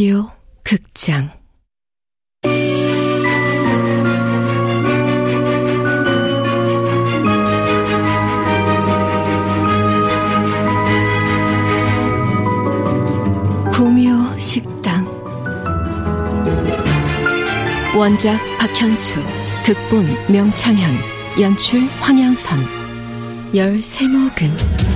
라디오 극장. 구미호 식당. 원작 박현수 극본 명창현 연출 황양선. 열세모금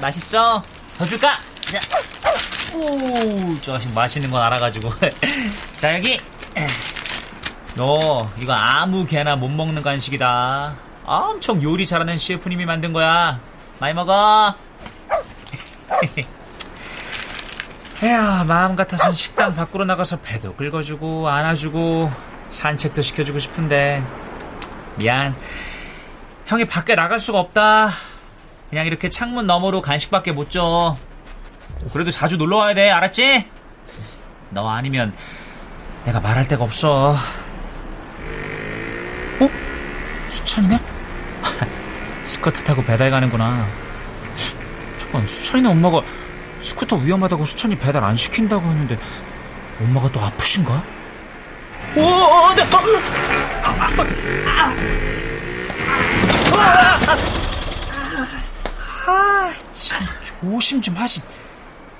맛있어? 더 줄까? 자, 오, 저식 맛있는 건 알아가지고. 자 여기. 너 이거 아무 개나 못 먹는 간식이다. 엄청 요리 잘하는 셰프님이 만든 거야. 많이 먹어. 에휴, 마음 같아선 식당 밖으로 나가서 배도 긁어주고 안아주고 산책도 시켜주고 싶은데 미안. 형이 밖에 나갈 수가 없다. 그냥 이렇게 창문 너머로 간식밖에 못 줘. 그래도 자주 놀러 와야 돼, 알았지? 너 아니면 내가 말할 데가 없어. 어? 수찬이네? 스쿠터 타고 배달 가는구나. 잠깐, 수찬이네 엄마가 스쿠터 위험하다고 수찬이 배달 안 시킨다고 했는데 엄마가 또 아프신가? 오, 어, 네. 아, 아, 아, 아, 아, 참, 조심 좀 하지.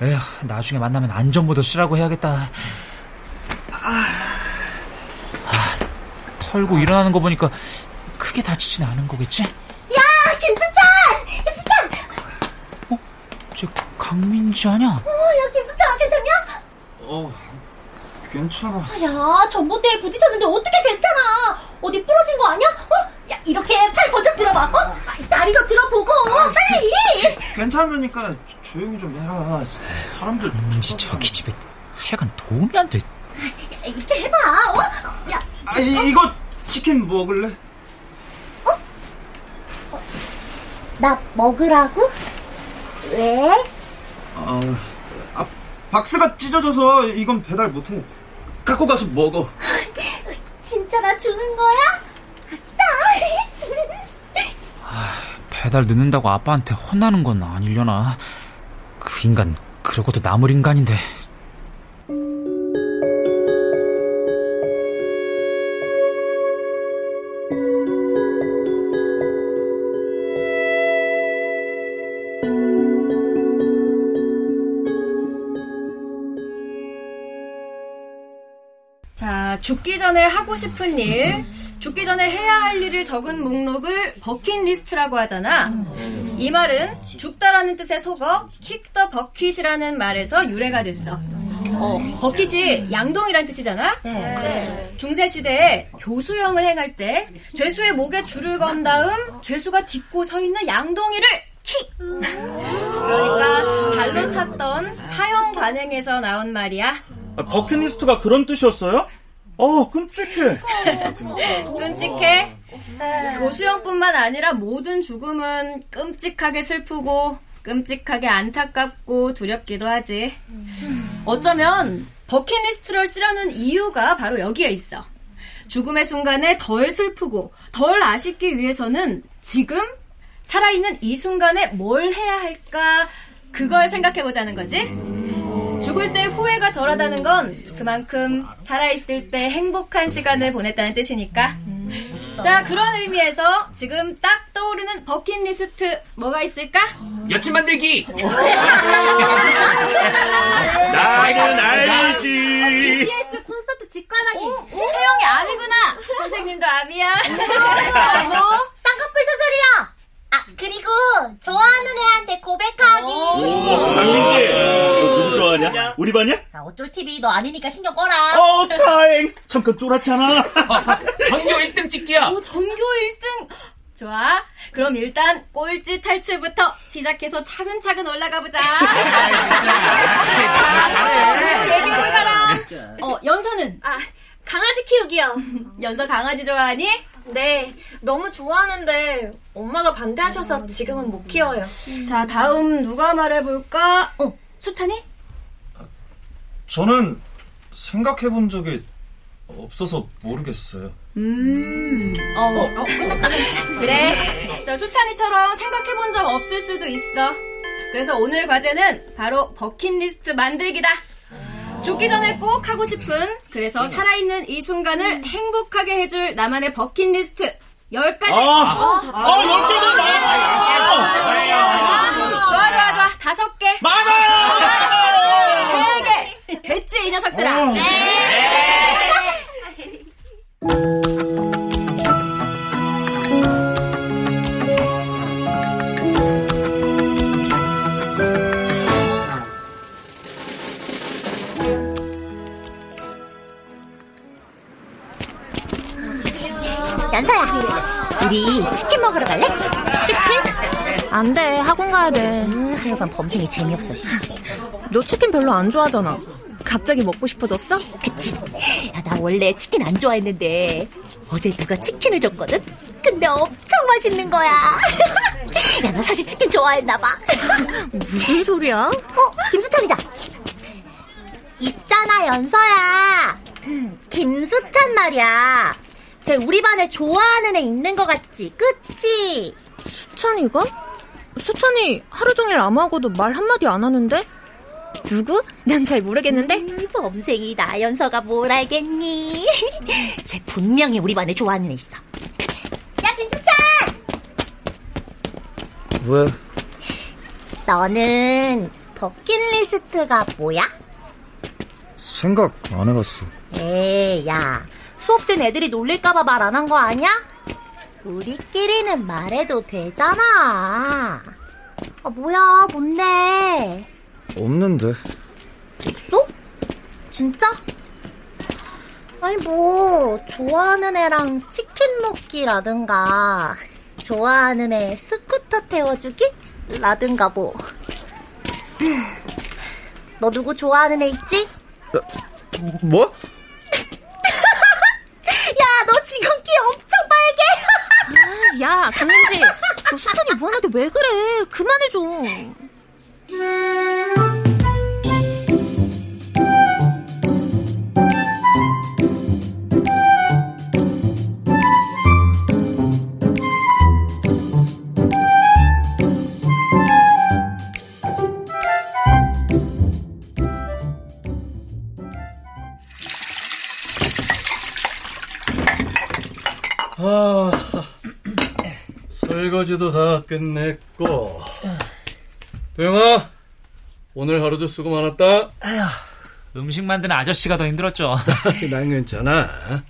에휴, 나중에 만나면 안전모드 쓰라고 해야겠다. 아, 아, 털고 일어나는 거 보니까 크게 다치진 않은 거겠지? 야, 김수찬! 김수찬! 어? 쟤 강민지 아냐? 어, 야, 김수찬, 괜찮냐? 어, 괜찮아. 야, 전봇대에 부딪혔는데 어떻게 괜찮아? 어디 부러진 거 아니야? 어? 야, 이렇게 팔 번쩍 들어봐. 어? 다리도 들어보고, 아, 빨리! 괜찮으니까 조용히 좀 해라. 사람들. 민지 저기 집에 하여간 도움이 안 돼. 야, 이렇게 해봐. 어? 야, 아, 이, 이거 치킨 먹을래? 어? 어? 나 먹으라고? 왜? 아, 아, 박스가 찢어져서 이건 배달 못해. 갖고 가서 먹어. 진짜 나 주는 거야? 아, 배달 늦는다고 아빠한테 혼나는 건 아니려나. 그 인간, 그러고도 나물 인간인데. 자, 죽기 전에 하고 싶은 일, 죽기 전에 해야 할 일을 적은 목록을 버킷리스트라고 하잖아. 이 말은 죽다라는 뜻의 속어 킥더 버킷이라는 말에서 유래가 됐어. 어, 버킷이 양동이란 뜻이잖아. 네. 중세 시대에 교수형을 행할 때 죄수의 목에 줄을 건 다음 죄수가 딛고 서 있는 양동이를 킥. 그러니까 발로 찼던 사형 관행에서 나온 말이야. 아, 버킷리스트가 그런 뜻이었어요? 어, 끔찍해. 끔찍해? 교수형뿐만 아니라 모든 죽음은 끔찍하게 슬프고 끔찍하게 안타깝고 두렵기도 하지. 어쩌면 버킷리스트를 쓰려는 이유가 바로 여기에 있어. 죽음의 순간에 덜 슬프고 덜 아쉽기 위해서는 지금 살아있는 이 순간에 뭘 해야 할까 그걸 생각해 보자는 거지. 죽을 때 후회가 덜하다는 건 그만큼 살아있을 때 행복한 시간을 보냈다는 뜻이니까. 자, 그런 의미에서 지금 딱 떠오르는 버킷리스트 뭐가 있을까? 여친 만들기! 나는 알지! BTS 콘서트 직관하기! 오, 세영이 아미구나! 선생님도 아미야. 나도 쌍꺼풀 수술이야! 아, 그리고 좋아하는 애한테 고백하기. 강민지, 너 누구 좋아하냐? 우리 반이야? 아, 어쩔 TV 너 아니니까 신경 꺼라. 어, 다행. 잠깐 쫄았잖아. 전교 1등 찍기야. 오, 전교 1등. 좋아. 그럼 일단 꼴찌 탈출부터 시작해서 차근차근 올라가 보자. 얘기해 볼 사람. 어, 연서는? 아, 강아지 키우기요. 연서 강아지 좋아하니? 네, 너무 좋아하는데 엄마가 반대하셔서 지금은 못 키워요. 자, 다음 누가 말해볼까? 어, 수찬이? 저는 생각해 본 적이 없어서 모르겠어요. 음, 어, 어, 그래. 저 수찬이처럼 생각해본 적 없을 수도 있어. 그래서 오늘 과제는 바로 버킷리스트 만들기다. 죽기 전에 꼭 하고 싶은, 그래서 살아있는 이 순간을 행복하게 해줄 나만의 버킷리스트 10가지. 아, 아, 열 개는 많아! 좋아, 좋아, 좋아. 다섯 개. 많아! 세 개. 됐지, 이 녀석들아. 연서야, 우리 치킨 먹으러 갈래? 치킨? 안 돼, 학원 가야 돼. 으, 하여간 범생이 재미없어. 씨. 너 치킨 별로 안 좋아하잖아. 갑자기 먹고 싶어졌어? 그치? 야, 나 원래 치킨 안 좋아했는데 어제 누가 치킨을 줬거든? 근데 엄청 맛있는 거야. 야, 나 사실 치킨 좋아했나 봐. 무슨 소리야? 어, 김수찬이다. 있잖아, 연서야. 김수찬 말이야. 쟤 우리 반에 좋아하는 애 있는 것 같지? 그치? 수찬이가? 수찬이 하루 종일 아무하고도 말 한마디 안 하는데? 누구? 난 잘 모르겠는데? 음, 범생이 나 연서가 뭘 알겠니? 쟤 분명히 우리 반에 좋아하는 애 있어. 야, 김수찬! 왜? 너는 버킷리스트가 뭐야? 생각 안 해봤어. 에이, 야. 수업 땐 애들이 놀릴까봐 말 안 한 거 아니야? 우리끼리는 말해도 되잖아. 아, 뭐야, 뭔데? 없는데. 없어? 진짜? 아니, 뭐, 좋아하는 애랑 치킨 먹기라든가, 좋아하는 애 스쿠터 태워주기? 라든가 뭐. 너 누구 좋아하는 애 있지? 뭐? 야, 너 지금 귀 엄청 빨개! 야, 강민지. 무한하게 왜 그래? 그만해줘. 설거지도 다 끝냈고. 도영아, 오늘 하루도 수고 많았다. 음식 만드는 아저씨가 더 힘들었죠. 난 괜찮아.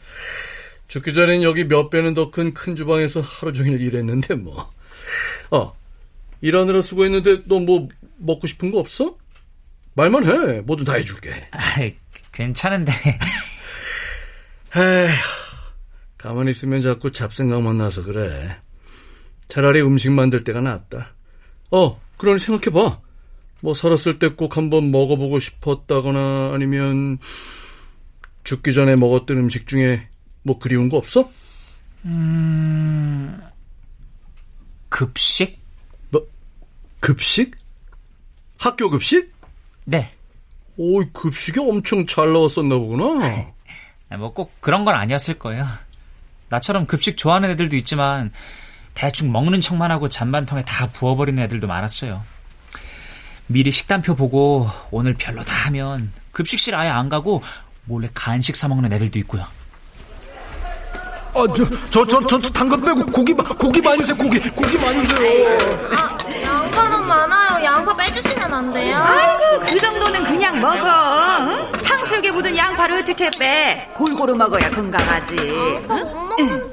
죽기 전엔 여기 몇 배는 더 큰 큰 주방에서 하루 종일 일했는데 뭐. 어, 일하느라 수고했는데 너 뭐 먹고 싶은 거 없어? 말만 해. 뭐든 다 해줄게. 아이, 괜찮은데. 에휴, 가만히 있으면 자꾸 잡생각만 나서 그래. 차라리 음식 만들 때가 낫다. 어, 그러니 생각해봐. 뭐 살았을 때 꼭 한번 먹어보고 싶었다거나 아니면 죽기 전에 먹었던 음식 중에 뭐 그리운 거 없어? 급식? 뭐 급식? 학교 급식? 네. 오이 급식이 엄청 잘 나왔었나 보구나. 뭐 꼭 그런 건 아니었을 거예요. 나처럼 급식 좋아하는 애들도 있지만 대충 먹는 척만 하고 잔반통에 다 부어버리는 애들도 많았어요. 미리 식단표 보고 오늘 별로다 하면 급식실 아예 안 가고 몰래 간식 사 먹는 애들도 있고요. 아, 저, 저, 저, 저, 당근 빼고 고기, 마- 고기 많이 주세요, 고기, 고기 많이 주세요. 양파는 많아요. 양파 빼주시면 안 돼요? 아이고 그 정도는 그냥 먹어. 응? 탕수육에 묻은 양파를 어떻게 빼? 골고루 먹어야 건강하지. 응?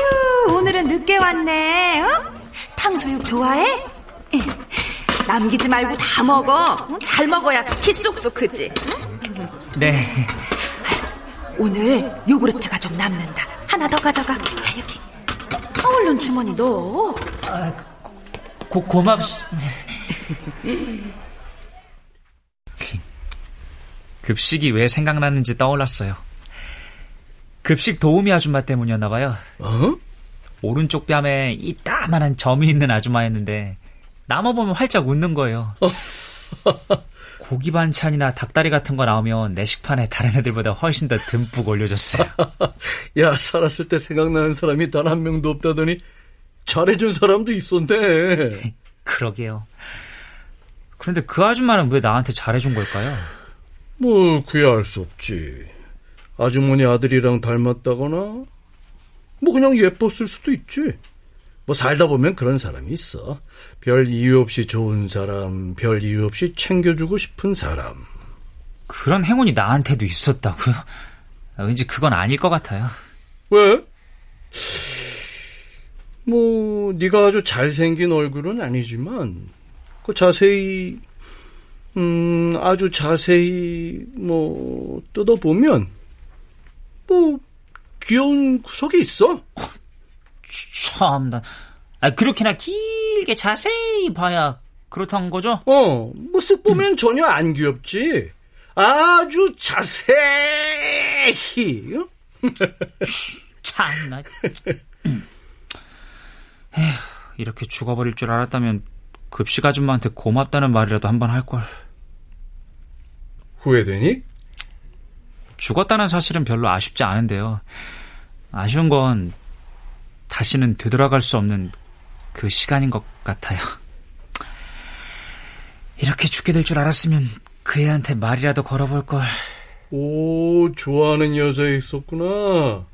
아유 오늘은 늦게 왔네. 어? 탕수육 좋아해? 남기지 말고 다 먹어. 응? 잘 먹어야 키 쏙쏙 크지. 네. 오늘 요구르트가 좀 남는다. 하나 더 가져가. 자 여기. 얼른 주머니 넣어. 고, 고맙... 급식이 왜 생각났는지 떠올랐어요. 급식 도우미 아줌마 때문이었나 봐요. 어? 오른쪽 뺨에 이따만한 점이 있는 아줌마였는데 나만 보면 활짝 웃는 거예요. 고기 반찬이나 닭다리 같은 거 나오면 내 식판에 다른 애들보다 훨씬 더 듬뿍 올려줬어요. 야, 살았을 때 생각나는 사람이 단 한 명도 없다더니 잘해준 사람도 있었네. 그러게요. 그런데 그 아줌마는 왜 나한테 잘해준 걸까요? 뭐, 그야 알 수 없지. 아주머니 아들이랑 닮았다거나, 뭐 그냥 예뻤을 수도 있지. 뭐 살다 보면 그런 사람이 있어. 별 이유 없이 좋은 사람, 별 이유 없이 챙겨주고 싶은 사람. 그런 행운이 나한테도 있었다고요? 왠지 그건 아닐 것 같아요. 왜? 뭐 네가 아주 잘생긴 얼굴은 아니지만 그 자세히 음 아주 자세히 뭐 뜯어보면 뭐 귀여운 구석이 있어. 참나. 아, 그렇게나 길게 자세히 봐야 그렇다는 거죠? 어, 뭐 쓱 보면 전혀 안 귀엽지. 아주 자세히. 어? 참나. 에휴, 이렇게 죽어버릴 줄 알았다면 급식 아줌마한테 고맙다는 말이라도 한 번 할 걸. 후회되니? 죽었다는 사실은 별로 아쉽지 않은데요. 아쉬운 건 다시는 되돌아갈 수 없는 그 시간인 것 같아요. 이렇게 죽게 될 줄 알았으면 그 애한테 말이라도 걸어볼 걸. 오, 좋아하는 여자 있었구나.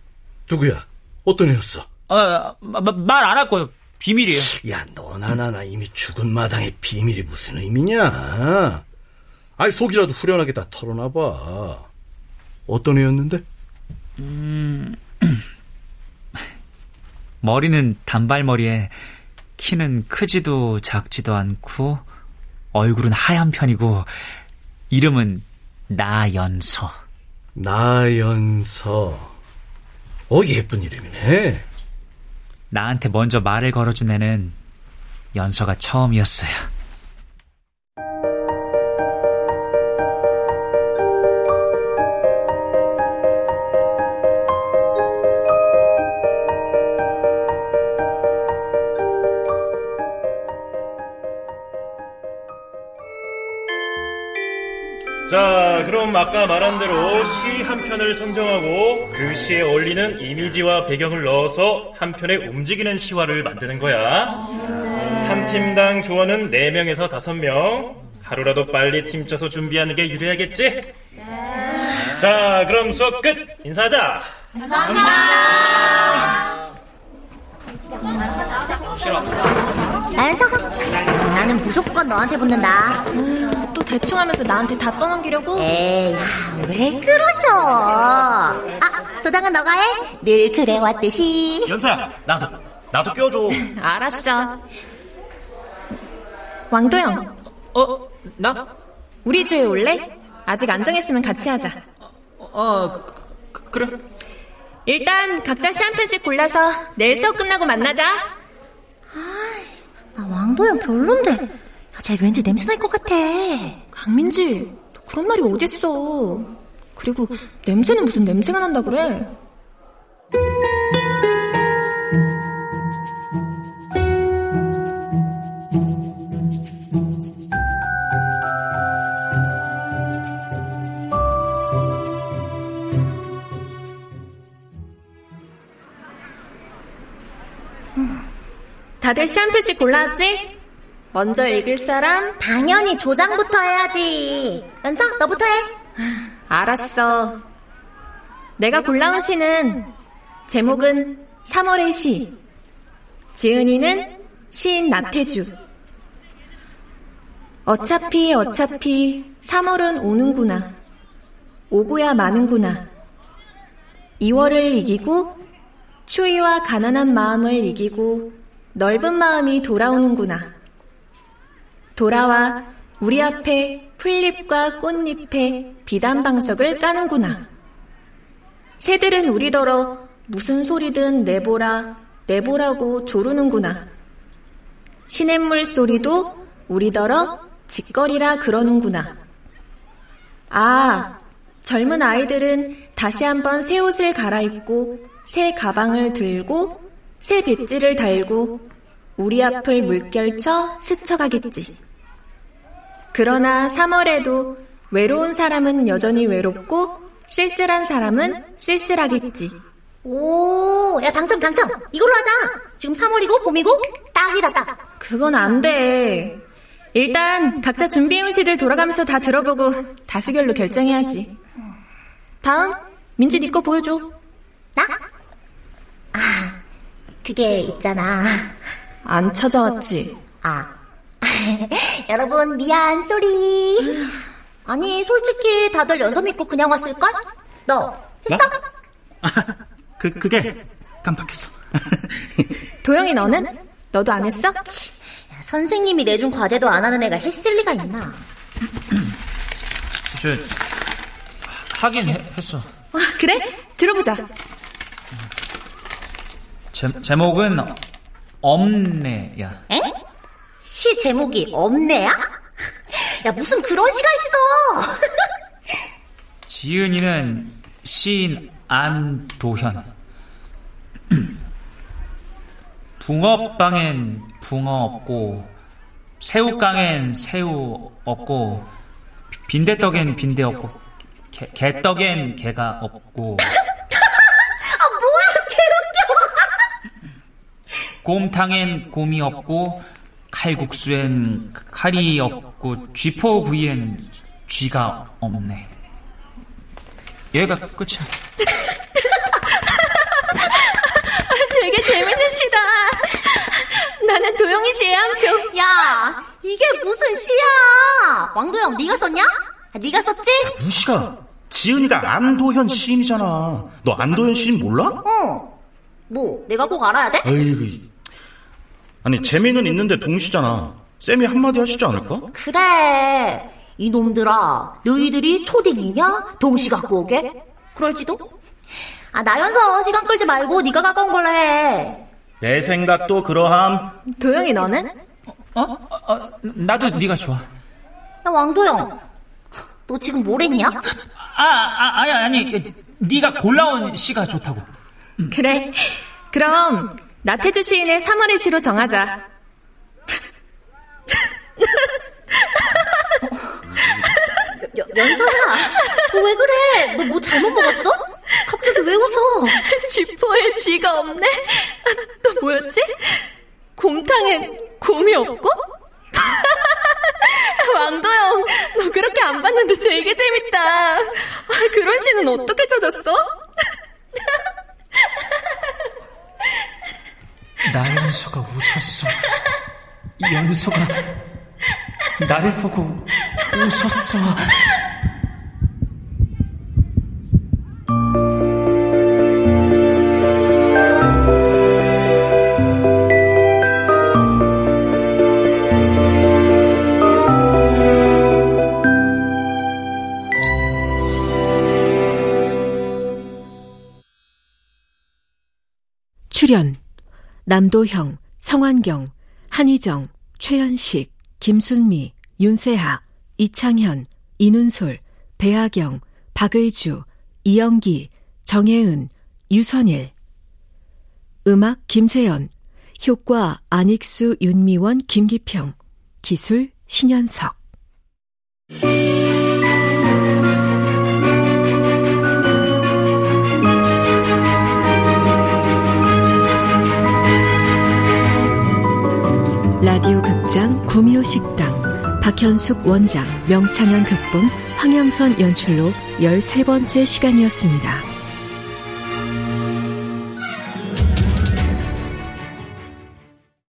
누구야? 어떤 애였어? 아, 말 안 할 거예요. 비밀이에요. 야, 너나 나나 이미 죽은 마당에 비밀이 무슨 의미냐? 아이, 속이라도 후련하게 다 털어놔봐. 어떤 애였는데? 음, 머리는 단발머리에 키는 크지도 작지도 않고 얼굴은 하얀 편이고 이름은 나연서. 나연서. 어, 예쁜 이름이네. 나한테 먼저 말을 걸어준 애는 연서가 처음이었어요. 자, 그럼 아까 말한 대로 시 한 편을 선정하고 그 시에 어울리는 이미지와 배경을 넣어서 한 편의 움직이는 시화를 만드는 거야. 한 팀당 조원은 4명에서 5명. 하루라도 빨리 팀 짜서 준비하는 게 유리하겠지? 자, 그럼 수업 끝! 인사하자! 나연서 나는 무조건 너한테 붙는다. 또 대충 하면서 나한테 다 떠넘기려고? 에이, 야, 왜 그러셔? 아, 조장은 너가 해? 늘 그래왔듯이. 연서야, 나도, 나도 껴줘. 알았어. 왕도영, 어? 나? 우리 조에 올래? 아직 안 정했으면 같이 하자. 어, 그, 그래. 일단 각자 시 한 편씩 골라서 내일 수업 끝나고 만나자. 나 왕도연 별론데. 야, 쟤 왠지 냄새 날 것 같아. 강민지, 너 그런 말이 어딨어. 그리고 냄새는 무슨 냄새가 난다 그래? 다들 시한 편씩 골라왔지? 먼저 읽을 사람? 당연히 조장부터 해야지. 연서, 너부터 해. 알았어. 내가 골라온 시는 제목은 3월의 시. 지은이는 시인 나태주. 어차피 어차피 3월은 오는구나. 오고야 마는구나. 2월을 이기고 추위와 가난한 마음을 이기고 넓은 마음이 돌아오는구나. 돌아와 우리 앞에 풀잎과 꽃잎에 비단방석을 까는구나. 새들은 우리더러 무슨 소리든 내보라, 내보라고 조르는구나. 시냇물 소리도 우리더러 짓거리라 그러는구나. 아, 젊은 아이들은 다시 한번 새 옷을 갈아입고 새 가방을 들고 새 배지를 달고 우리 앞을 물결쳐 스쳐가겠지. 그러나 3월에도 외로운 사람은 여전히 외롭고 쓸쓸한 사람은 쓸쓸하겠지. 오, 야, 당첨, 당첨! 이걸로 하자! 지금 3월이고, 봄이고, 딱이다, 딱! 그건 안 돼. 일단 각자 준비해온 시들 돌아가면서 다 들어보고 다수결로 결정해야지. 다음, 민지 네거 보여줘. 나? 아, 그게 있잖아. 안 찾아왔지? 아. 여러분, 미안, 쏘리. 아니, 솔직히 다들 연서 믿고 그냥 왔을걸? 너, 했어? 그, 그게 깜빡했어. 도영이 너는? 너도 안 했어? 야, 선생님이 내준 과제도 안 하는 애가 했을 리가 있나? 저, 하긴 해- 했어. 어, 그래? 들어보자. 제, 제목은 없네야. 에? 시 제목이 없네야? 야, 무슨 그런 시가 있어! 지은이는 시인 안도현. 붕어빵엔 붕어 없고 새우깡엔 새우 없고 빈대떡엔 빈대 없고 개, 개떡엔 개가 없고 아, 뭐야, 개웃겨! 곰탕엔 곰이 없고 칼국수엔 칼이 없고 쥐포구이엔 쥐가 없네. 얘가 끝이야. 되게 재밌는 시다. 나는 도영이 씨의 한 표. 야, 이게 무슨 시야! 왕도영, 네가 썼냐? 아, 네가 썼지? 무시가 지은이가 안도현 시인이잖아. 너 안도현 시인 몰라? 어. 뭐, 내가 꼭 알아야 돼? 에이그. 아니 재미는 있는데 동시잖아. 쌤이 한마디 하시지 않을까? 그래. 이놈들아, 너희들이 초딩이냐? 동시 갖고 오게? 그럴지도? 아, 나연서 시간 끌지 말고 네가 가까운 걸로 해. 내 생각도 그러함. 도영이 너는? 어? 어, 나도 네가 좋아. 야, 왕도영. 너 지금 뭐랬냐? 아, 아 아니 아니 네가 골라온 시가 좋다고. 그래. 그럼 나태주 시인의 3월의 시로 정하자. 여, 연서야, 너왜 그래? 너 뭐 잘못 먹었어? 갑자기 왜 웃어? 쥐포에 쥐가 없네? 아, 또 뭐였지? 곰탕엔 곰이 없고? 왕도영, 너 그렇게 안 봤는데 되게 재밌다. 아, 그런 시는 어떻게 찾았어? 나연서가 웃었어. 연서가 나를 보고 웃었어. 출연 남도형, 성환경, 한희정, 최현식, 김순미, 윤세하, 이창현, 이눈솔, 배아경, 박의주, 이영기, 정혜은, 유선일. 음악 김세연. 효과 안익수, 윤미원, 김기평. 기술 신현석 구미호 식당 박현숙 원작 명창현 극본 황영선 연출로 13번째 시간이었습니다.